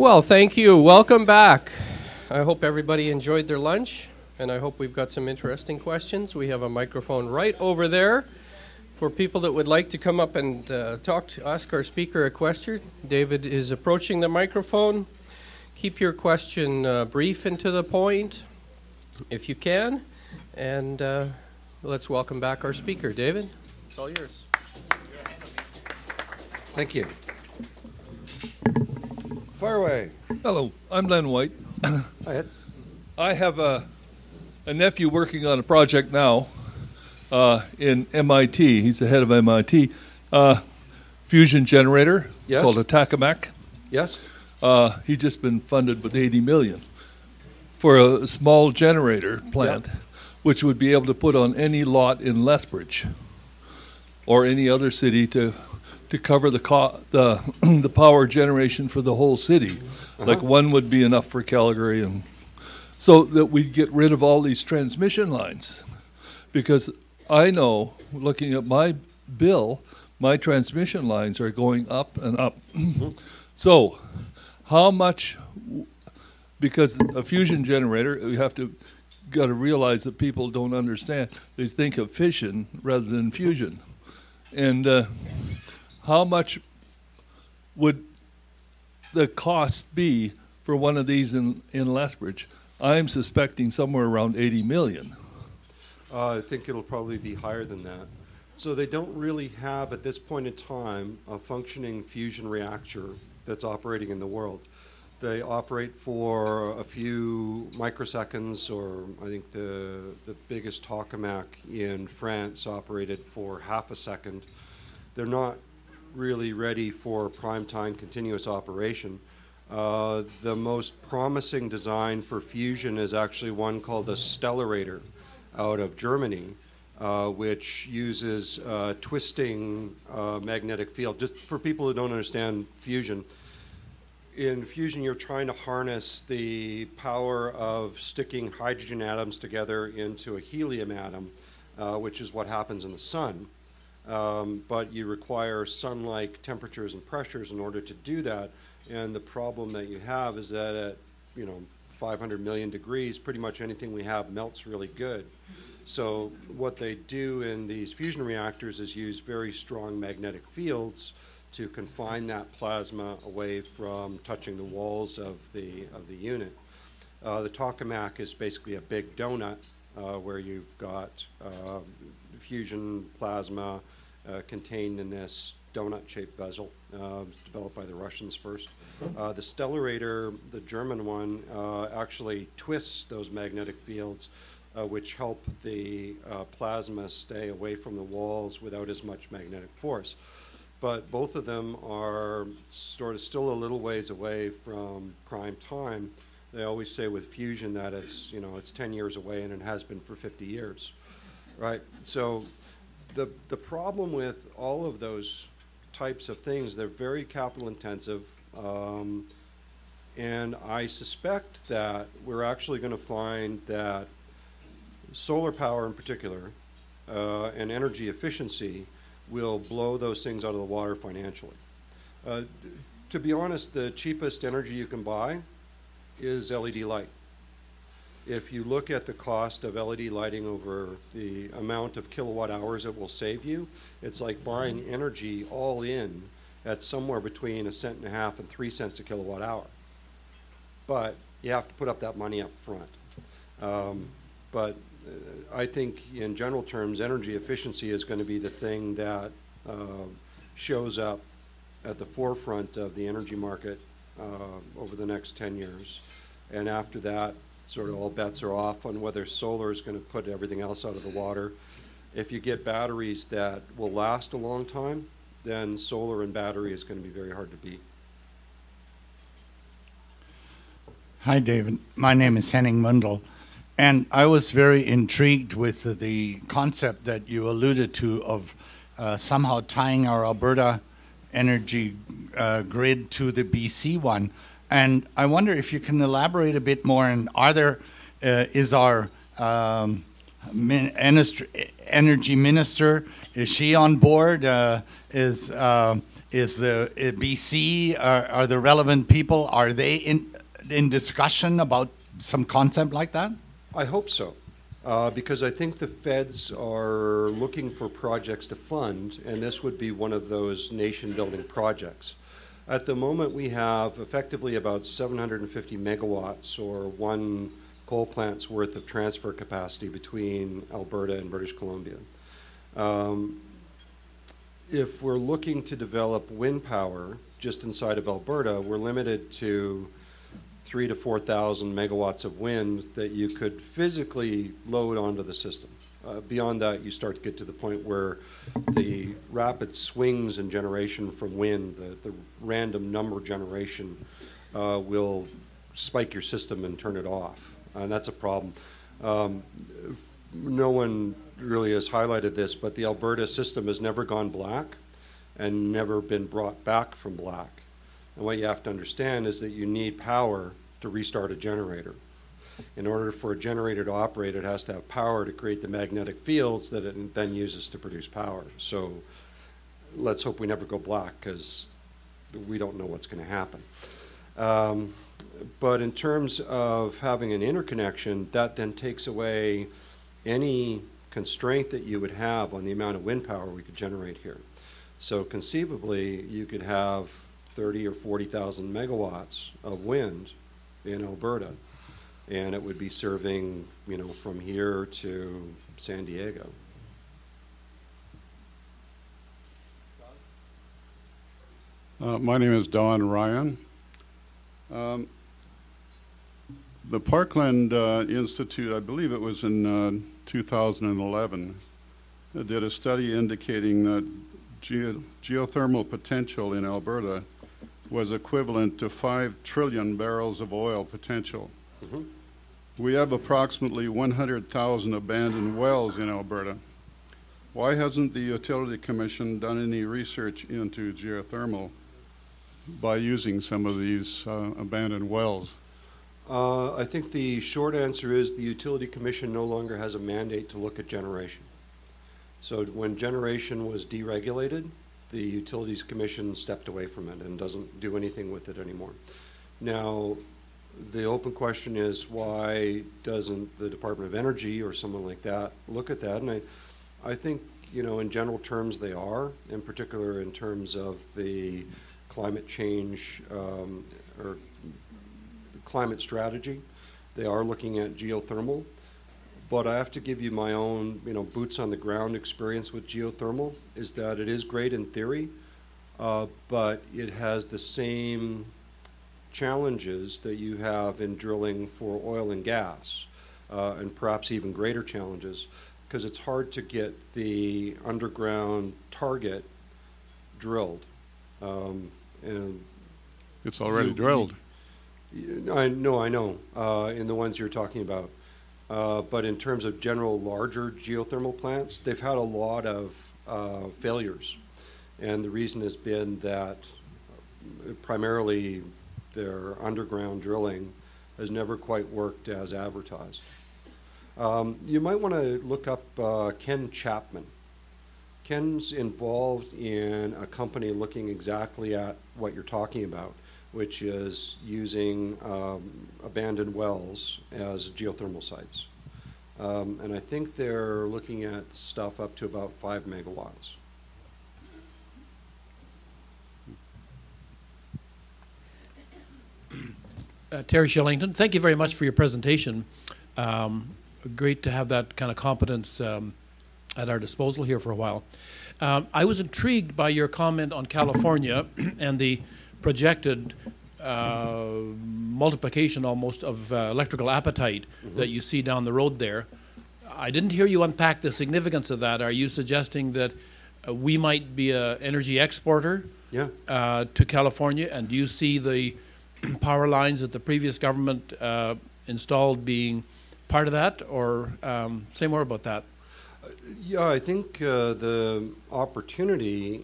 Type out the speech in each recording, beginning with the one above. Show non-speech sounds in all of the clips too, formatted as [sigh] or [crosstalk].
Well, thank you. Welcome back. I hope everybody enjoyed their lunch, and I hope we've got some interesting questions. We have a microphone right over there for people that would like to come up and uh, talk to ask our speaker a question. David is approaching the microphone. Keep your question uh, brief and to the point, if you can, and uh, let's welcome back our speaker. David, it's all yours. Thank you. Fire away. Hello, I'm Len White. I have a, a nephew working on a project now uh, in MIT. He's the head of MIT. Uh, fusion generator Yes. called a Tokamak. Yes? Uh, he's just been funded with 80 million for a small generator plant, which would be able to put on any lot in Lethbridge or any other city to to cover the co- the [clears throat] the power generation for the whole city. Like one would be enough for Calgary, and so that we'd get rid of all these transmission lines, because I know looking at my bill, my transmission lines are going up and up. [clears throat] so, how much? Because a fusion generator, you have to got to realize that people don't understand. They think of fission rather than fusion, and. Uh, how much would the cost be for one of these in, in Lethbridge? I'm suspecting somewhere around 80 million. Uh, I think it'll probably be higher than that. So they don't really have, at this point in time, a functioning fusion reactor that's operating in the world. They operate for a few microseconds, or I think the, the biggest tokamak in France operated for half a second. They're not really ready for prime time continuous operation. Uh, the most promising design for fusion is actually one called a stellarator out of Germany, uh, which uses uh, twisting uh, magnetic field. Just for people who don't understand fusion, in fusion, you're trying to harness the power of sticking hydrogen atoms together into a helium atom, uh, which is what happens in the sun. Um, but you require sun-like temperatures and pressures in order to do that. And the problem that you have is that at you know 500 million degrees, pretty much anything we have melts really good. So what they do in these fusion reactors is use very strong magnetic fields to confine that plasma away from touching the walls of the of the unit. Uh, the tokamak is basically a big donut uh, where you've got uh, fusion plasma uh, contained in this donut-shaped vessel, uh, developed by the Russians first. Uh, the Stellarator, the German one, uh, actually twists those magnetic fields, uh, which help the uh, plasma stay away from the walls without as much magnetic force. But both of them are sort of still a little ways away from prime time. They always say with fusion that it's you know it's 10 years away and it has been for 50 years, right? So the the problem with all of those types of things they're very capital intensive, um, and I suspect that we're actually going to find that solar power in particular uh, and energy efficiency will blow those things out of the water financially. Uh, to be honest, the cheapest energy you can buy is LED light. If you look at the cost of LED lighting over the amount of kilowatt hours it will save you, it's like buying energy all in at somewhere between a cent and a half and three cents a kilowatt hour. But you have to put up that money up front. Um, but uh, I think in general terms, energy efficiency is going to be the thing that uh, shows up at the forefront of the energy market uh, over the next 10 years. And after that, sort of all bets are off on whether solar is going to put everything else out of the water. If you get batteries that will last a long time, then solar and battery is going to be very hard to beat. Hi, David. My name is Henning Mundel. And I was very intrigued with the, concept that you alluded to of uh, somehow tying our Alberta energy uh, grid to the BC one. And I wonder if you can elaborate a bit more. And are there, uh, is our um, min- energy minister, is she on board? Uh, is, uh, Is the uh, BC are, are the relevant people? Are they in in discussion about some concept like that? I hope so, uh, because I think the feds are looking for projects to fund, and this would be one of those nation-building projects. At the moment, we have effectively about 750 megawatts, or one coal plant's worth of transfer capacity between Alberta and British Columbia. Um, if we're looking to develop wind power just inside of Alberta, we're limited to three to 4,000 megawatts of wind that you could physically load onto the system. Uh, beyond that, you start to get to the point where the rapid swings in generation from wind, the, the random number generation, uh, will spike your system and turn it off. And that's a problem. Um, no one really has highlighted this, but the Alberta system has never gone black and never been brought back from black. And what you have to understand is that you need power to restart a generator. In order for a generator to operate, it has to have power to create the magnetic fields that it then uses to produce power. So let's hope we never go black because we don't know what's going to happen. Um, but in terms of having an interconnection, that then takes away any constraint that you would have on the amount of wind power we could generate here. So conceivably, you could have 30 or 40,000 megawatts of wind in Alberta, and it would be serving, you know, from here to San Diego. Uh, my name is Don Ryan. Um, the Parkland uh, Institute, I believe it was in uh, 2011, uh, did a study indicating that geo- geothermal potential in Alberta was equivalent to 5 trillion barrels of oil potential. Mhm. We have approximately 100,000 abandoned wells in Alberta. Why hasn't the Utility Commission done any research into geothermal by using some of these uh, abandoned wells? Uh, I think the short answer is the Utility Commission no longer has a mandate to look at generation. So when generation was deregulated, the Utilities Commission stepped away from it and doesn't do anything with it anymore. Now, the open question is why doesn't the Department of Energy or someone like that look at that? And I, I think, you know, in general terms, they are, in particular in terms of the climate change um, or climate strategy. They are looking at geothermal. But I have to give you my own, you know, boots on the ground experience with geothermal is that it is great in theory, uh, but it has the same challenges that you have in drilling for oil and gas, uh, and perhaps even greater challenges, because it's hard to get the underground target drilled. Um, and It's already You- drilled. I know, I know, uh, in the ones you're talking about. Uh, but in terms of general larger geothermal plants, they've had a lot of uh, failures. And the reason has been that primarily their underground drilling has never quite worked as advertised. Um, you might want to look up uh, Ken Chapman. Ken's involved in a company looking exactly at what you're talking about, which is using um, abandoned wells as geothermal sites. Um, and I think they're looking at stuff up to about five megawatts. Uh, Terry Shillington, thank you very much for your presentation. Um, great to have that kind of competence um, at our disposal here for a while. Um, I was intrigued by your comment on California [clears throat] and the projected uh, multiplication almost of uh, electrical appetite that you see down the road there. I didn't hear you unpack the significance of that. Are you suggesting that uh, we might be an energy exporter Yeah. uh, to California? And do you see the [clears throat] power lines that the previous government uh, installed being part of that? Or um, say more about that. Yeah, I think uh, the opportunity,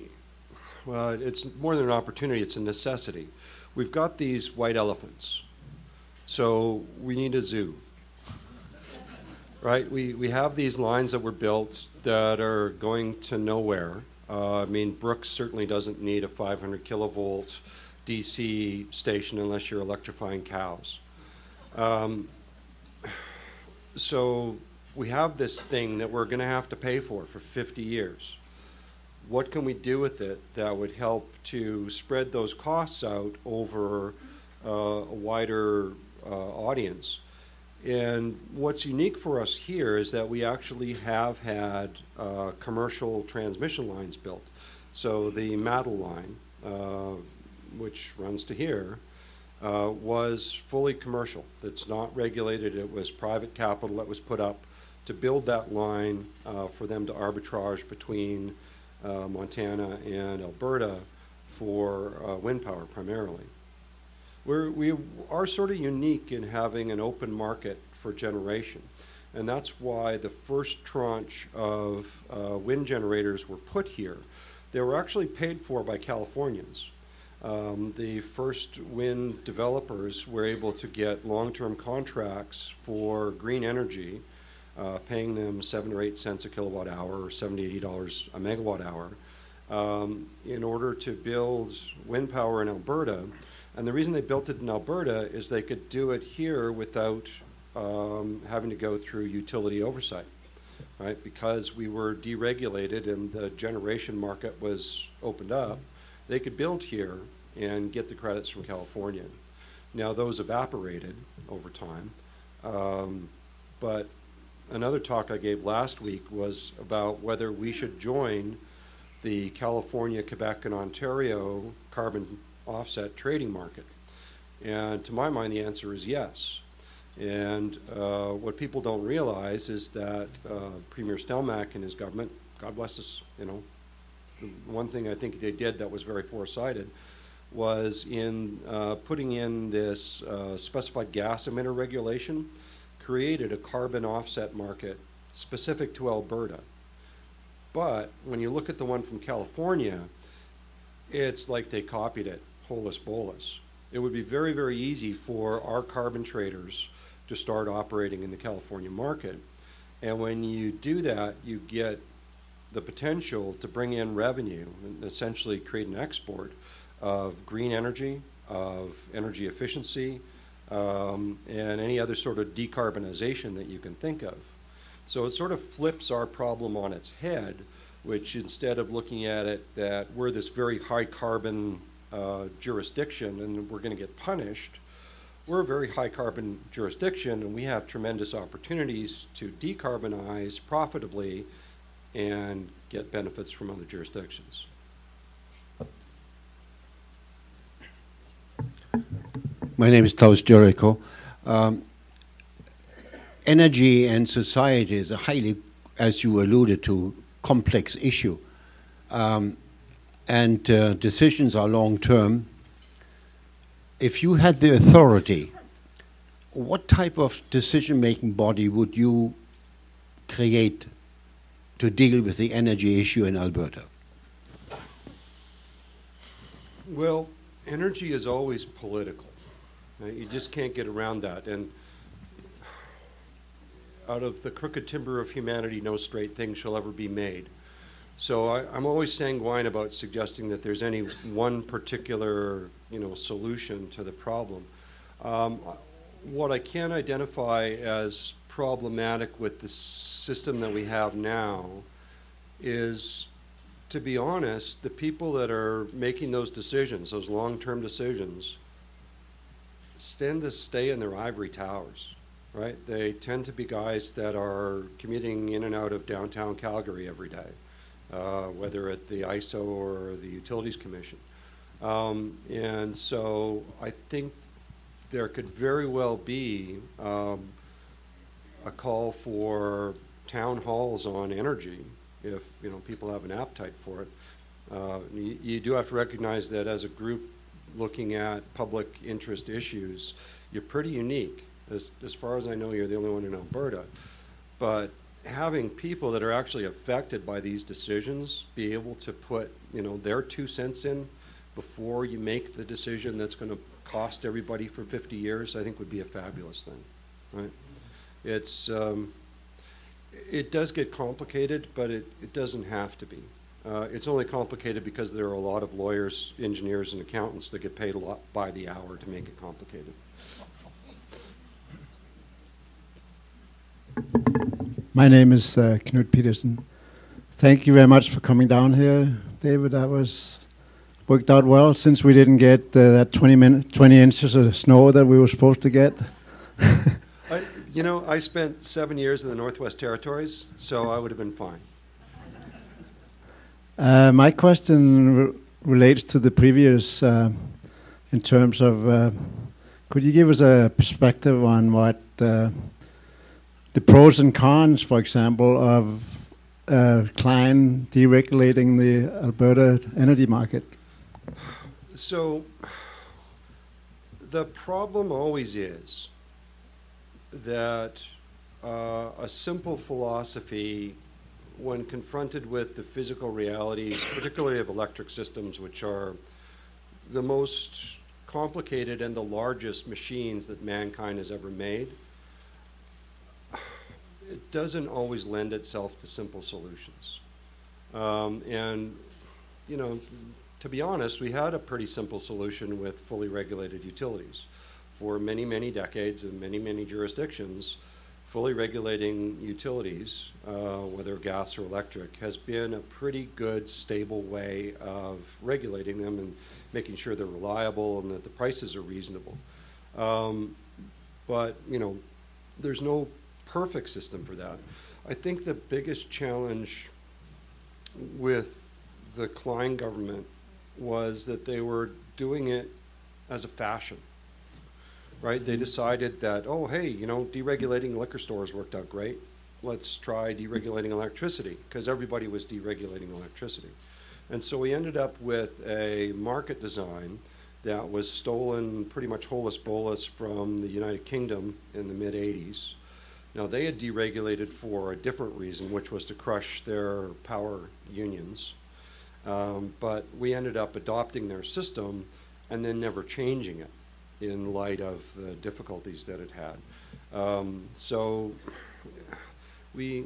well, it's more than an opportunity, it's a necessity. We've got these white elephants, so we need a zoo. Right? We, we have these lines that were built that are going to nowhere. Uh, I mean, Brooks certainly doesn't need a 500 kilovolt DC station unless you're electrifying cows. Um, so we have this thing that we're going to have to pay for for 50 years. What can we do with it that would help to spread those costs out over uh, a wider uh, audience? And what's unique for us here is that we actually have had uh, commercial transmission lines built. So the MATL line, uh, which runs to here, uh, was fully commercial. It's not regulated. It was private capital that was put up to build that line uh, for them to arbitrage between uh, Montana and Alberta for uh, wind power primarily. We're, we are sort of unique in having an open market for generation. And that's why the first tranche of uh, wind generators were put here. They were actually paid for by Californians. Um, the first wind developers were able to get long-term contracts for green energy, uh, paying them seven or eight cents a kilowatt hour or 70, 80 dollars a megawatt hour um, in order to build wind power in Alberta. And the reason they built it in Alberta is they could do it here without um, having to go through utility oversight, right? Because we were deregulated and the generation market was opened up, they could build here and get the credits from California. Now, those evaporated over time. Um, but another talk I gave last week was about whether we should join the California, Quebec, and Ontario carbon offset trading market. And to my mind, the answer is yes. And uh, what people don't realize is that uh, Premier Stelmach and his government, God bless us, you know, one thing I think they did that was very foresighted was in uh, putting in this uh, specified gas emitter regulation, created a carbon offset market specific to Alberta. But when you look at the one from California, it's like they copied it, holus bolus. It would be very, very easy for our carbon traders to start operating in the California market. And when you do that, you get the potential to bring in revenue and essentially create an export of green energy, of energy efficiency, um, and any other sort of decarbonization that you can think of. So it sort of flips our problem on its head, which instead of looking at it that we're this very high carbon uh, jurisdiction and we're going to get punished, we're a very high carbon jurisdiction and we have tremendous opportunities to decarbonize profitably and get benefits from other jurisdictions. My name is Klaus Jericho. Um, energy and society is a highly, as you alluded to, complex issue. Um, and uh, decisions are long term. If you had the authority, what type of decision making body would you create to deal with the energy issue in Alberta? Well, energy is always political. Right? You just can't get around that. And out of the crooked timber of humanity, no straight thing shall ever be made. So I, am always sanguine about suggesting that there's any one particular, you know, solution to the problem. Um, what I can identify as problematic with the system that we have now is, to be honest, the people that are making those decisions, those long-term decisions, tend to stay in their ivory towers, right? They tend to be guys that are commuting in and out of downtown Calgary every day, uh, whether at the ISO or the Utilities Commission. Um, and so I think there could very well be um, a call for town halls on energy if you know people have an appetite for it. Uh, you, you do have to recognize that as a group looking at public interest issues, you're pretty unique. As, as far as I know, you're the only one in Alberta. But having people that are actually affected by these decisions be able to put you know their two cents in before you make the decision that's going to cost everybody for 50 years, I think would be a fabulous thing, right? It's um, it does get complicated, but it, it doesn't have to be. Uh, It's only complicated because there are a lot of lawyers, engineers, and accountants that get paid a lot by the hour to make it complicated. My name is uh, Knut Peterson. Thank you very much for coming down here, David. That was worked out well since we didn't get uh, that 20 minute, 20 inches of snow that we were supposed to get. [laughs] I- You know, I spent seven years in the Northwest Territories, so I would have been fine. Uh, my question relates to the previous, uh, in terms of, uh, could you give us a perspective on what uh, the pros and cons, for example, of uh, Klein deregulating the Alberta energy market? So the problem always is that uh, a simple philosophy, when confronted with the physical realities, particularly of electric systems, which are the most complicated and the largest machines that mankind has ever made, it doesn't always lend itself to simple solutions. Um, and, you know, to be honest, we had a pretty simple solution with fully regulated utilities. For many, many decades in many, many jurisdictions, fully regulating utilities, uh, whether gas or electric, has been a pretty good, stable way of regulating them and making sure they're reliable and that the prices are reasonable. Um, but, you know, there's no perfect system for that. I think the biggest challenge with the Klein government was that they were doing it as a fashion. Right? They decided that, oh, hey, you know, deregulating liquor stores worked out great. Let's try deregulating electricity because everybody was deregulating electricity. And so we ended up with a market design that was stolen pretty much holus bolus from the United Kingdom in the mid 80s. Now, they had deregulated for a different reason, which was to crush their power unions. Um, but we ended up adopting their system and then never changing it in light of the difficulties that it had. Um, so we,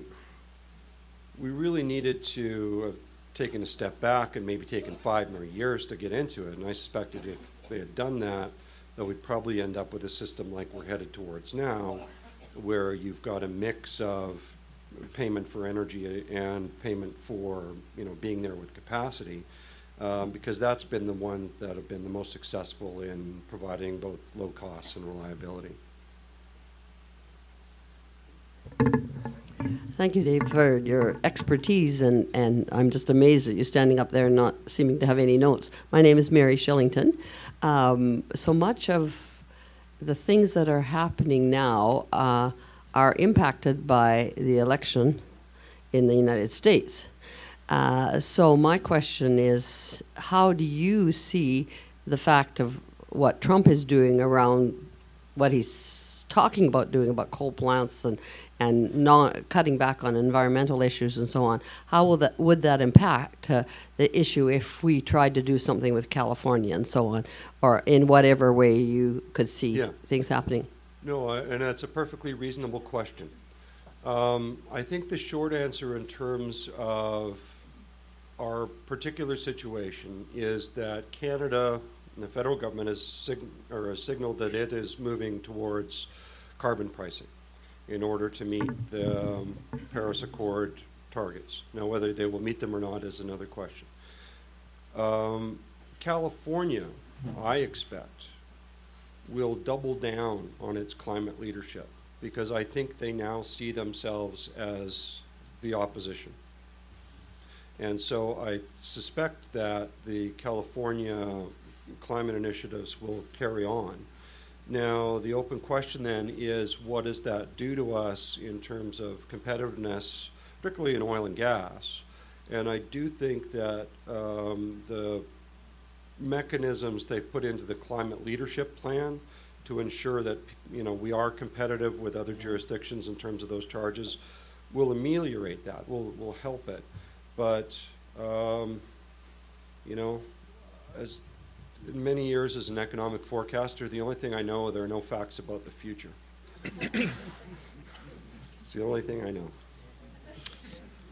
we really needed to have taken a step back and maybe taken five more years to get into it. And I suspected if they had done that, that we'd probably end up with a system like we're headed towards now, where you've got a mix of payment for energy and payment for you know being there with capacity, um, because that's been the ones that have been the most successful in providing both low costs and reliability. Thank you, Dave, for your expertise, and, and I'm just amazed that you're standing up there and not seeming to have any notes. My name is Mary Shillington. Um, so much of the things that are happening now uh, are impacted by the election in the United States. Uh, so my question is, how do you see the fact of what Trump is doing around what he's talking about doing about coal plants and and not cutting back on environmental issues and so on? How will that would that impact uh, the issue if we tried to do something with California and so on, or in whatever way you could see Yeah. things happening? No, I- and that's a perfectly reasonable question. Um, I think the short answer in terms of our particular situation is that Canada and the federal government has, sig- has signaled that it is moving towards carbon pricing in order to meet the um, Paris Accord targets. Now, whether they will meet them or not is another question. Um, California, I expect, will double down on its climate leadership because I think they now see themselves as the opposition. And so I suspect that the California climate initiatives will carry on. Now, the open question then is what does that do to us in terms of competitiveness, particularly in oil and gas? And I do think that um, the mechanisms they put into the climate leadership plan to ensure that you know we are competitive with other jurisdictions in terms of those charges will ameliorate that will will help it but um, you know as in many years as an economic forecaster the only thing I know there are no facts about the future it's the only thing I know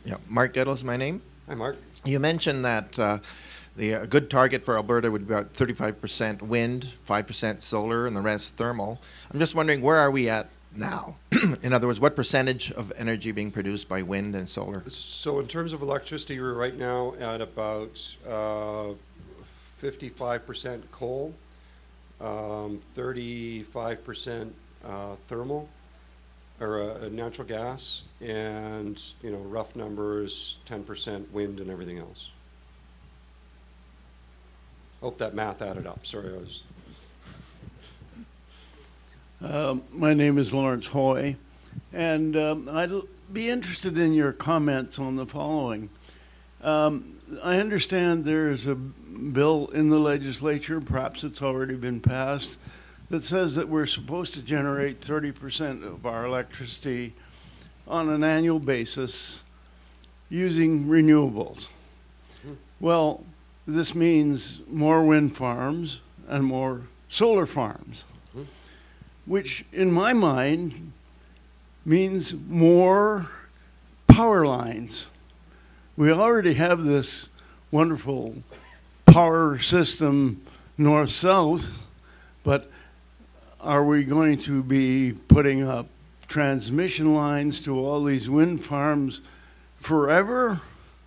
Yeah, Mark Gettle is my name. Hi, Mark. You mentioned that uh, the a good target for Alberta would be about 35% wind, 5% solar, and the rest thermal. I'm just wondering where are we at now? [clears throat] in other words, what percentage of energy being produced by wind and solar? So in terms of electricity, we're right now at about uh, 55% coal, um, 35% uh, thermal, or uh, natural gas, and, you know, rough numbers, 10% wind and everything else. Hope that math added up. Sorry, I was. Um, my name is Lawrence Hoy, and um, I'd be interested in your comments on the following. Um, I understand there is a bill in the legislature, perhaps it's already been passed, that says that we're supposed to generate 30% of our electricity on an annual basis using renewables. Well, this means more wind farms and more solar farms which in my mind means more power lines. We already have this wonderful power system north south, but are we going to be putting up transmission lines to all these wind farms forever?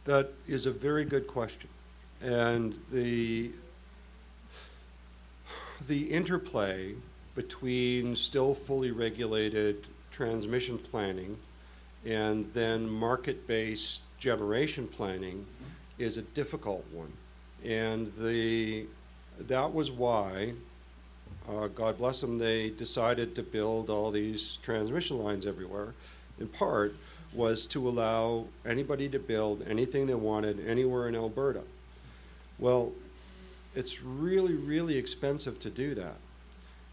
That is a very good question. And the, the interplay between still fully regulated transmission planning and then market-based generation planning is a difficult one. And the, that was why, uh, God bless them, they decided to build all these transmission lines everywhere. In part, was to allow anybody to build anything they wanted anywhere in Alberta. Well, it's really, really expensive to do that.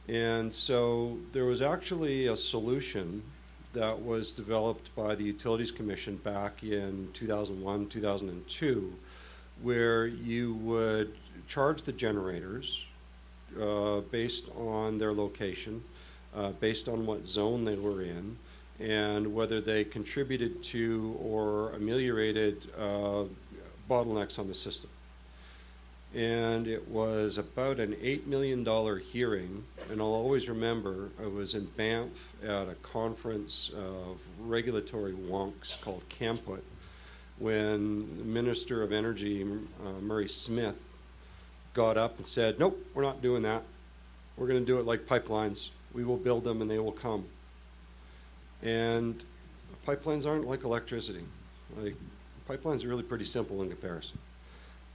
And so there was actually a solution that was developed by the Utilities Commission back in 2001, 2002, where you would charge the generators uh, based on their location, uh, based on what zone they were in, and whether they contributed to or ameliorated uh, bottlenecks on the system and it was about an $8 million hearing. And I'll always remember I was in Banff at a conference of regulatory wonks called CAMPUT when the Minister of Energy, uh, Murray Smith, got up and said, Nope, we're not doing that. We're going to do it like pipelines. We will build them and they will come. And pipelines aren't like electricity. Like, pipelines are really pretty simple in comparison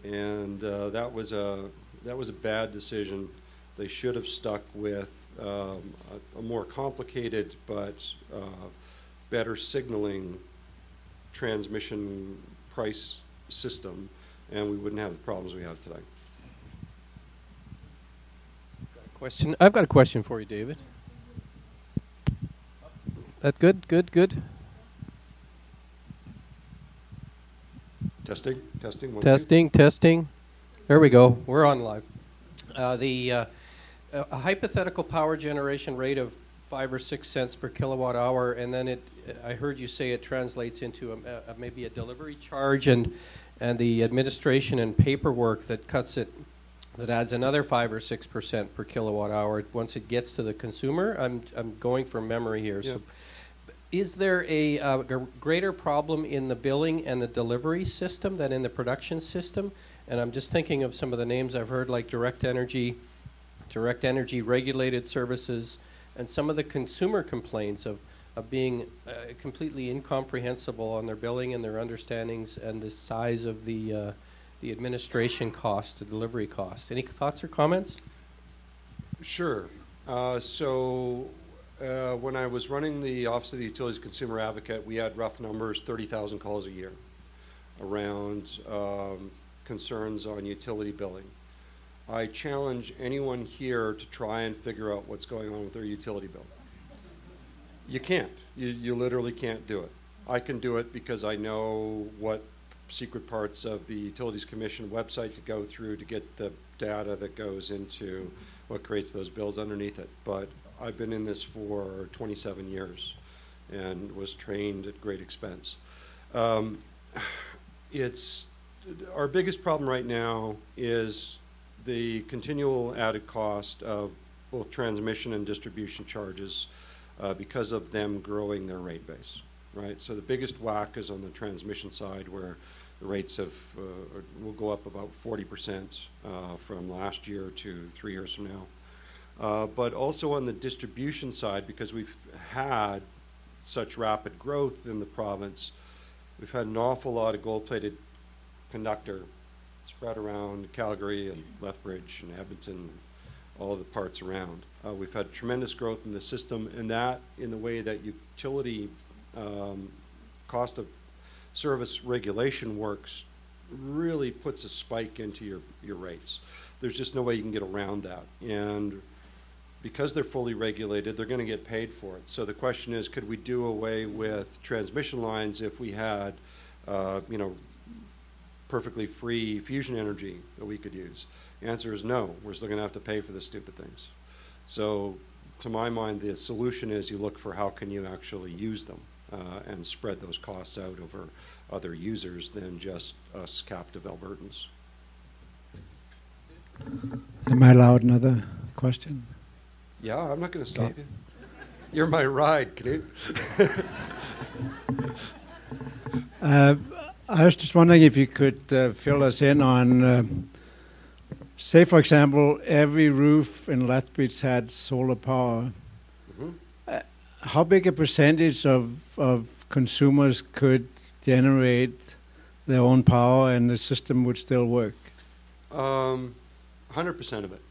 and uh, that was a that was a bad decision. They should have stuck with um, a, a, more complicated but uh, better signaling transmission price system, and we wouldn't have the problems we have today. Question. I've got a question for you, David. That good? Good. Good. Testing, testing, one, Testing, testing. There we go. We're on live. Uh, the uh, a hypothetical power generation rate of five or six cents per kilowatt hour, and then it. I heard you say it translates into a, a, maybe a delivery charge, and and the administration and paperwork that cuts it, that adds another five or six percent per kilowatt hour once it gets to the consumer. I'm I'm going from memory here, Yeah. so is there a uh, greater problem in the billing and the delivery system than in the production system? And I'm just thinking of some of the names I've heard, like Direct Energy, Direct Energy Regulated Services, and some of the consumer complaints of, of being uh, completely incomprehensible on their billing and their understandings and the size of the, uh, the administration cost, the delivery cost. Any thoughts or comments? Sure. Uh, so uh, when I was running the Office of the Utilities Consumer Advocate, we had rough numbers 30,000 calls a year around um, concerns on utility billing. I challenge anyone here to try and figure out what's going on with their utility bill. You can't. You, you literally can't do it. I can do it because I know what secret parts of the Utilities Commission website to go through to get the data that goes into what creates those bills underneath it. But I've been in this for 27 years and was trained at great expense. Um, it's, our biggest problem right now is the continual added cost of both transmission and distribution charges uh, because of them growing their rate base, right? So the biggest whack is on the transmission side where the rates have, uh, will go up about 40% uh, from last year to three years from now. Uh, But also on the distribution side, because we've had such rapid growth in the province, we've had an awful lot of gold-plated conductor spread around Calgary and Lethbridge and Edmonton, all the parts around. Uh, We've had tremendous growth in the system, and that, in the way that utility um, cost of service regulation works, really puts a spike into your, your rates. There's just no way you can get around that. And because they're fully regulated, they're gonna get paid for it. So the question is, could we do away with transmission lines if we had, uh, you know, perfectly free fusion energy that we could use? The answer is no. We're still gonna have to pay for the stupid things. So, to my mind, the solution is you look for how can you actually use them uh, and spread those costs out over other users than just us captive Albertans. Am I allowed another question? Yeah, I'm not gonna stop you. You're my ride, Knut. [laughs] Uh, I was just wondering if you could uh, fill us in on, uh, say, for example, every roof in Lethbridge had solar power. How big a percentage of, of consumers could generate their own power and the system would still work? Um, 100% of it.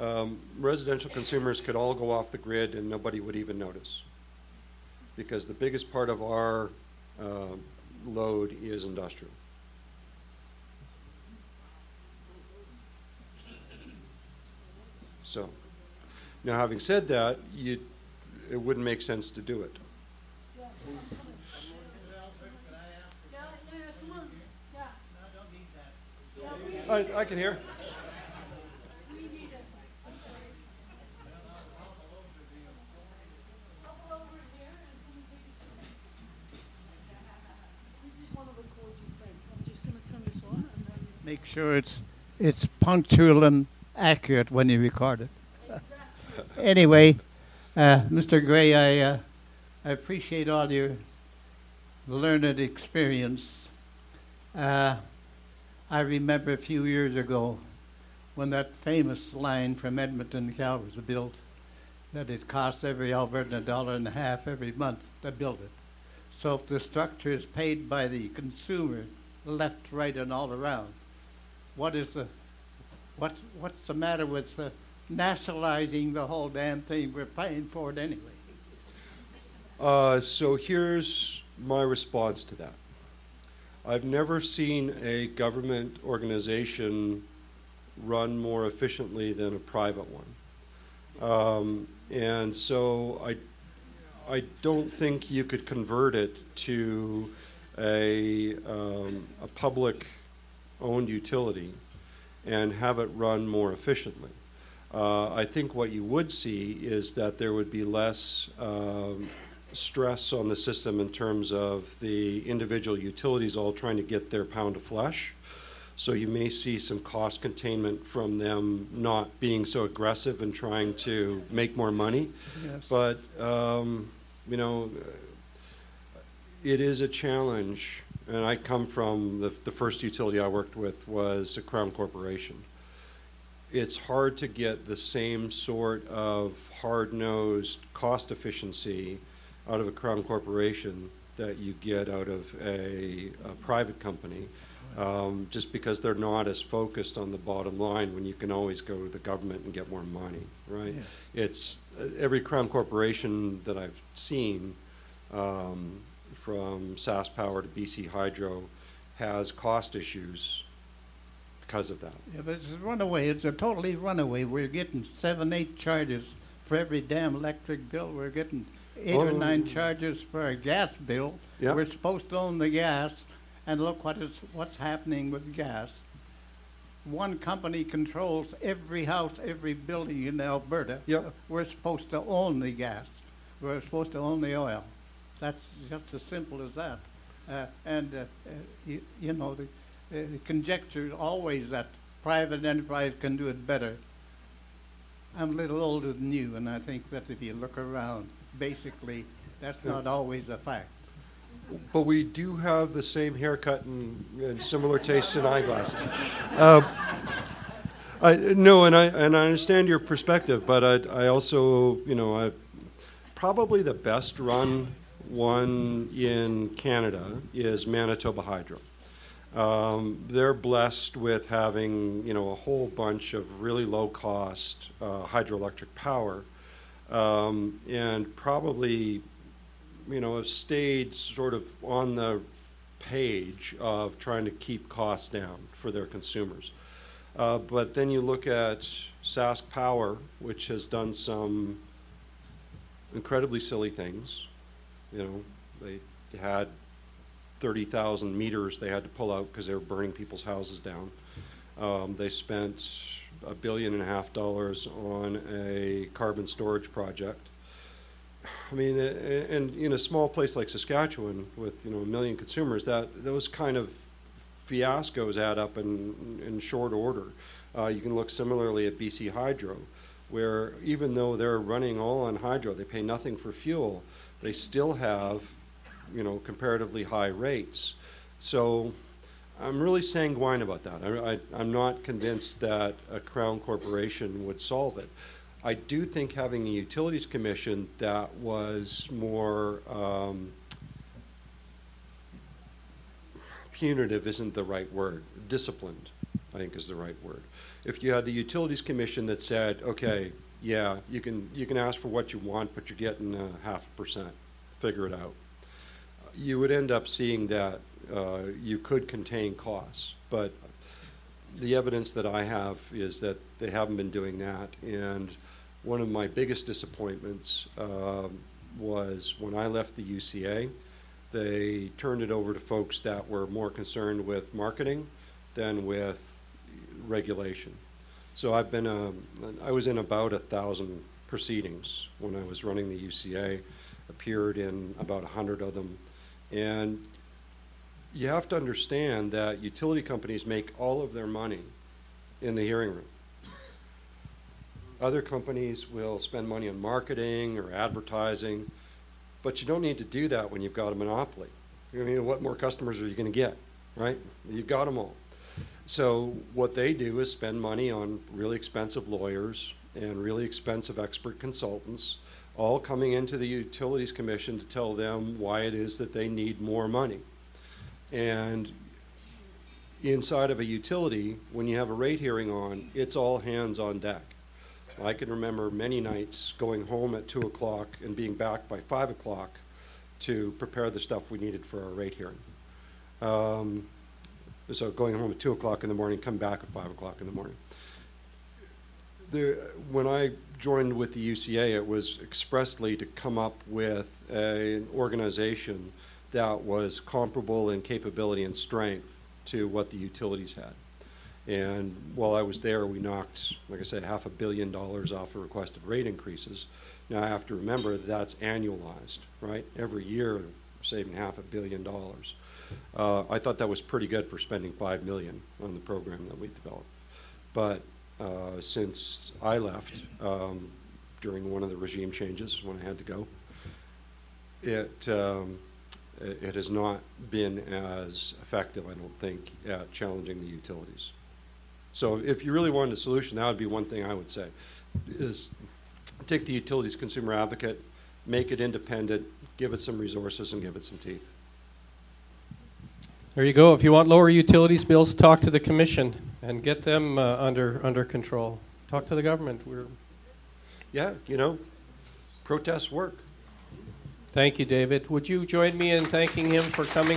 Um, residential consumers could all go off the grid and nobody would even notice. Because the biggest part of our uh, load is industrial. So, now having said that, you, it wouldn't make sense to do it. I, I can hear. Make sure it's it's punctual and accurate when you record it. anyway, uh, Mr. Gray, I uh, I appreciate all your learned experience. Uh, I remember a few years ago when that famous line from Edmonton to Cal was built, that it cost every Albertan a dollar and a half every month to build it. So if the structure is paid by the consumer, left, right, and all around, what is the, what, what's the matter with uh, nationalizing the whole damn thing? We're paying for it anyway. Uh, so here's my response to that. I've never seen a government organization run more efficiently than a private one. Um, and so I, I don't think you could convert it to a, um, a public owned utility and have it run more efficiently. Uh, I think what you would see is that there would be less um, stress on the system in terms of the individual utilities all trying to get their pound of flesh. So you may see some cost containment from them not being so aggressive and trying to make more money. Yes. But, um, you know, it is a challenge, and I come from, the, the first utility I worked with was a Crown Corporation. It's hard to get the same sort of hard-nosed cost efficiency out of a Crown Corporation that you get out of a, a private company, um, just because they're not as focused on the bottom line when you can always go to the government and get more money, right? It's, uh, every Crown Corporation that I've seen, um, from SaskPower to BC Hydro, has cost issues because of that. Yeah, but it's a runaway. It's a totally runaway. We're getting seven, eight charges for every damn electric bill. We're getting eight or Oh. nine charges for a gas bill. Yeah. We're supposed to own the gas, and look what is what's happening with gas. One company controls every house, every building in Alberta. Yep. We're supposed to own the gas. We're supposed to own the oil. That's just as simple as that. Uh, and, uh, uh, you, you know, the, uh, the conjecture is always that private enterprise can do it better. I'm a little older than you, and I think that if you look around, basically, that's not always a fact. But we do have the same haircut and, and similar tastes in eyeglasses. [laughs] Uh, I, no, and I and I understand your perspective, but I, I also, you know, I, probably the best run one in Canada is Manitoba Hydro. Um, they're blessed with having, you know, a whole bunch of really low cost uh, hydroelectric power, um, and probably you know, have stayed sort of on the page of trying to keep costs down for their consumers. Uh, but then you look at SaskPower, which has done some incredibly silly things. You know, they had 30,000 meters they had to pull out because they were burning people's houses down. Um, they spent a billion and a half dollars on a carbon storage project. I mean, and in a small place like Saskatchewan with you know a million consumers, that those kind of fiascos add up in in short order. Uh, you can look similarly at BC Hydro, where even though they're running all on hydro, they pay nothing for fuel. They still have, you know, comparatively high rates. So. I'm really sanguine about that. I, I'm not convinced that a crown corporation would solve it. I do think having a utilities commission that was more um, punitive isn't the right word. Disciplined, I think, is the right word. If you had the utilities commission that said, okay, yeah, you can you can ask for what you want, but you're getting a half a percent. Figure it out. You would end up seeing that uh, you could contain costs, but the evidence that I have is that they haven't been doing that. And one of my biggest disappointments um, was when I left the UCA, they turned it over to folks that were more concerned with marketing than with regulation. So I've been, um, I was in about a thousand proceedings when I was running the UCA, appeared in about a hundred of them. And you have to understand that utility companies make all of their money in the hearing room. Other companies will spend money on marketing or advertising, but you don't need to do that when you've got a monopoly. I mean, what more customers are you going to get, right? You've got them all. So what they do is spend money on really expensive lawyers and really expensive expert consultants, all coming into the Utilities Commission to tell them why it is that they need more money. And inside of a utility, when you have a rate hearing on, it's all hands on deck. I can remember many nights going home at two o'clock and being back by five o'clock to prepare the stuff we needed for our rate hearing. Um, so going home at two o'clock in the morning, come back at five o'clock in the morning. The, when I joined with the UCA, it was expressly to come up with a, an organization that was comparable in capability and strength to what the utilities had. And while I was there, we knocked, like I said, half a billion dollars off of requested rate increases. Now I have to remember that that's annualized, right? Every year, saving half a billion dollars. Uh, I thought that was pretty good for spending five million on the program that we developed. But uh, since I left um, during one of the regime changes when I had to go, it um, it, it has not been as effective, I don't think, at challenging the utilities. So if you really wanted a solution, that would be one thing I would say, is take the utilities consumer advocate, make it independent, give it some resources, and give it some teeth. There you go. If you want lower utilities bills, talk to the commission and get them uh, under under control. Talk to the government. We're Yeah, you know, protests work. Thank you, David. Would you join me in thanking him for coming